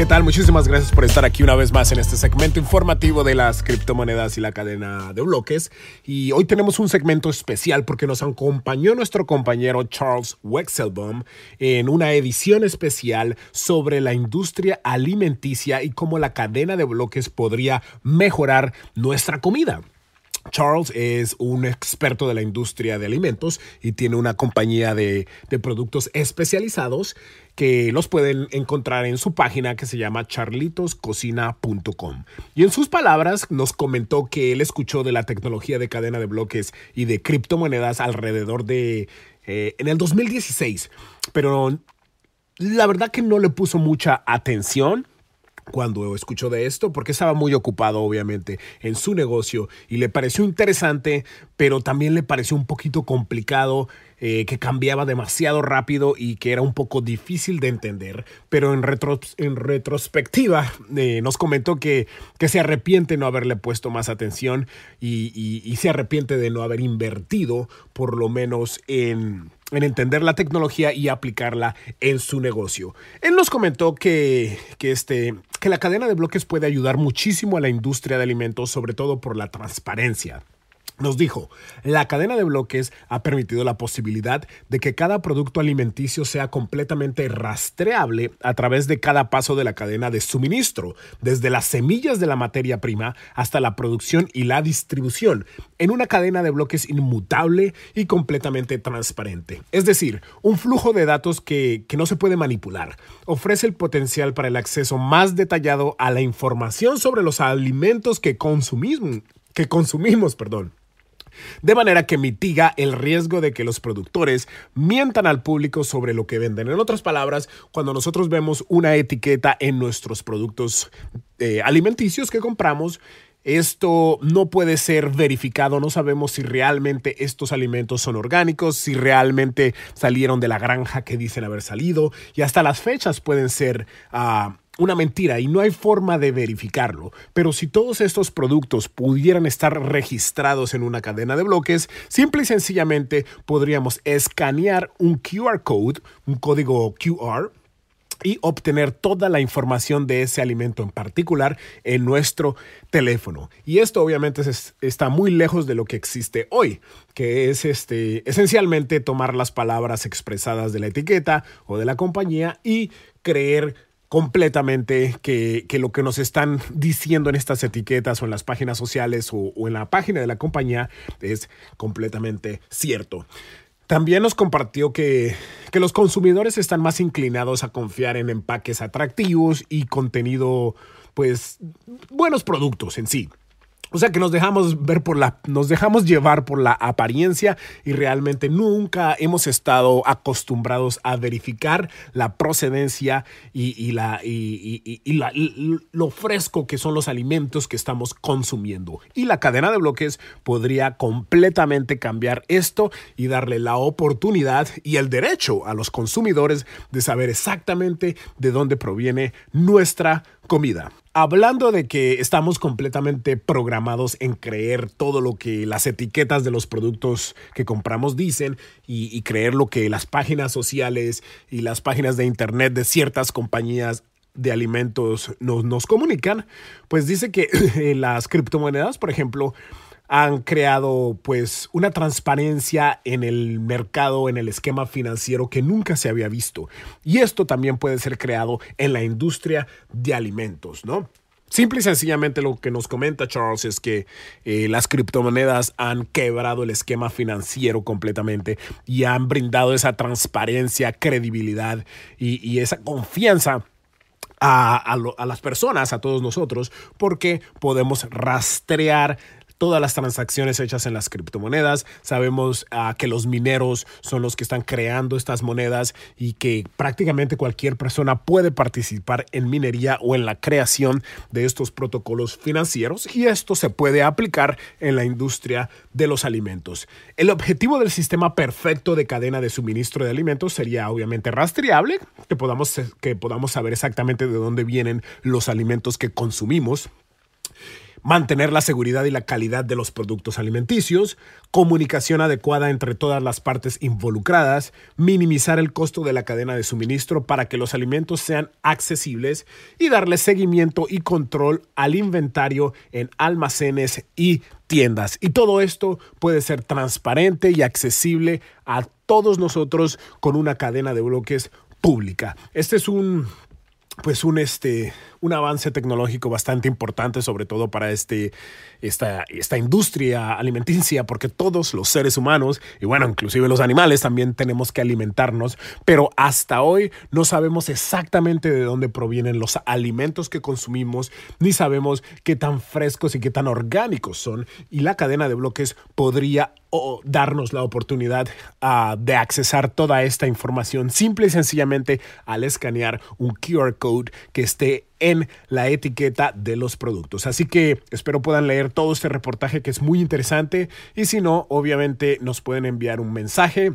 ¿Qué tal? Muchísimas gracias por estar aquí una vez más en este segmento informativo de las criptomonedas y la cadena de bloques. Y hoy tenemos un segmento especial porque nos acompañó nuestro compañero Charles Wexelbaum en una edición especial sobre la industria alimenticia y cómo la cadena de bloques podría mejorar nuestra comida. Charles es un experto de la industria de alimentos y tiene una compañía de, productos especializados que los pueden encontrar en su página que se llama charlitoscocina.com. Y en sus palabras nos comentó que él escuchó de la tecnología de cadena de bloques y de criptomonedas alrededor de... Eh, en el 2016, pero la verdad que no le puso mucha atención cuando escuchó de esto, porque estaba muy ocupado obviamente en su negocio y le pareció interesante, pero también le pareció un poquito complicado, eh, que cambiaba demasiado rápido y que era un poco difícil de entender. Pero en, en retrospectiva eh, nos comentó que, que se arrepiente no haberle puesto más atención y, y se arrepiente de no haber invertido por lo menos en en entender la tecnología y aplicarla en su negocio. Él nos comentó que, que, este, que la cadena de bloques puede ayudar muchísimo a la industria de alimentos, sobre todo por la transparencia. Nos dijo, la cadena de bloques ha permitido la posibilidad de que cada producto alimenticio sea completamente rastreable a través de cada paso de la cadena de suministro, desde las semillas de la materia prima hasta la producción y la distribución, en una cadena de bloques inmutable y completamente transparente. Es decir, un flujo de datos que, no se puede manipular. Ofrece el potencial para el acceso más detallado a la información sobre los alimentos que consumimos. Que consumimos perdón de manera que mitiga el riesgo de que los productores mientan al público sobre lo que venden. En otras palabras, cuando nosotros vemos una etiqueta en nuestros productos eh, alimenticios que compramos, esto no puede ser verificado, no sabemos si realmente estos alimentos son orgánicos, si realmente salieron de la granja que dicen haber salido y hasta las fechas pueden ser uh, una mentira y no hay forma de verificarlo. Pero si todos estos productos pudieran estar registrados en una cadena de bloques, simple y sencillamente podríamos escanear un QR code, un código QR, y obtener toda la información de ese alimento en particular en nuestro teléfono. Y esto obviamente está muy lejos de lo que existe hoy, que es este, esencialmente tomar las palabras expresadas de la etiqueta o de la compañía y creer completamente que, lo que nos están diciendo en estas etiquetas o en las páginas sociales o, o en la página de la compañía es completamente cierto. También nos compartió que, que, los consumidores están más inclinados a confiar en empaques atractivos y contenido, pues, buenos productos en sí. O sea que nos dejamos ver por la, nos dejamos llevar por la apariencia y realmente nunca hemos estado acostumbrados a verificar la procedencia y, la, y, lo fresco que son los alimentos que estamos consumiendo. Y la cadena de bloques podría completamente cambiar esto y darle la oportunidad y el derecho a los consumidores de saber exactamente de dónde proviene nuestra comida. Hablando de que estamos completamente programados en creer todo lo que las etiquetas de los productos que compramos dicen y, creer lo que las páginas sociales y las páginas de internet de ciertas compañías de alimentos nos, nos comunican, pues dice que las criptomonedas, por ejemplo, han creado pues una transparencia en el mercado, en el esquema financiero que nunca se había visto. Y esto también puede ser creado en la industria de alimentos, ¿no? Simple y sencillamente lo que nos comenta Charles es que eh, las criptomonedas han quebrado el esquema financiero completamente y han brindado esa transparencia, credibilidad y, esa confianza a, a, las personas, a todos nosotros, porque podemos rastrear todas las transacciones hechas en las criptomonedas. Sabemos ah, que los mineros son los que están creando estas monedas y que prácticamente cualquier persona puede participar en minería o en la creación de estos protocolos financieros y esto se puede aplicar en la industria de los alimentos. El objetivo del sistema perfecto de cadena de suministro de alimentos sería obviamente rastreable, que podamos, que podamos saber exactamente de dónde vienen los alimentos que consumimos mantener la seguridad y la calidad de los productos alimenticios, comunicación adecuada entre todas las partes involucradas, minimizar el costo de la cadena de suministro para que los alimentos sean accesibles y darle seguimiento y control al inventario en almacenes y tiendas. Y todo esto puede ser transparente y accesible a todos nosotros con una cadena de bloques pública. Este es un pues un este un avance tecnológico bastante importante, sobre todo para este, esta, esta industria alimenticia, porque todos los seres humanos, y bueno, inclusive los animales, también tenemos que alimentarnos, pero hasta hoy no sabemos exactamente de dónde provienen los alimentos que consumimos, ni sabemos qué tan frescos y qué tan orgánicos son, y la cadena de bloques podría darnos la oportunidad uh, de accesar toda esta información simple y sencillamente al escanear un QR code que esté en la etiqueta de los productos. Así que espero puedan leer todo este reportaje que es muy interesante y si no, obviamente nos pueden enviar un mensaje.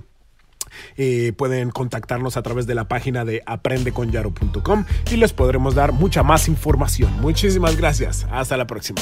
Eh, pueden contactarnos a través de la página de aprendeconyaro.com y les podremos dar mucha más información. Muchísimas gracias. Hasta la próxima.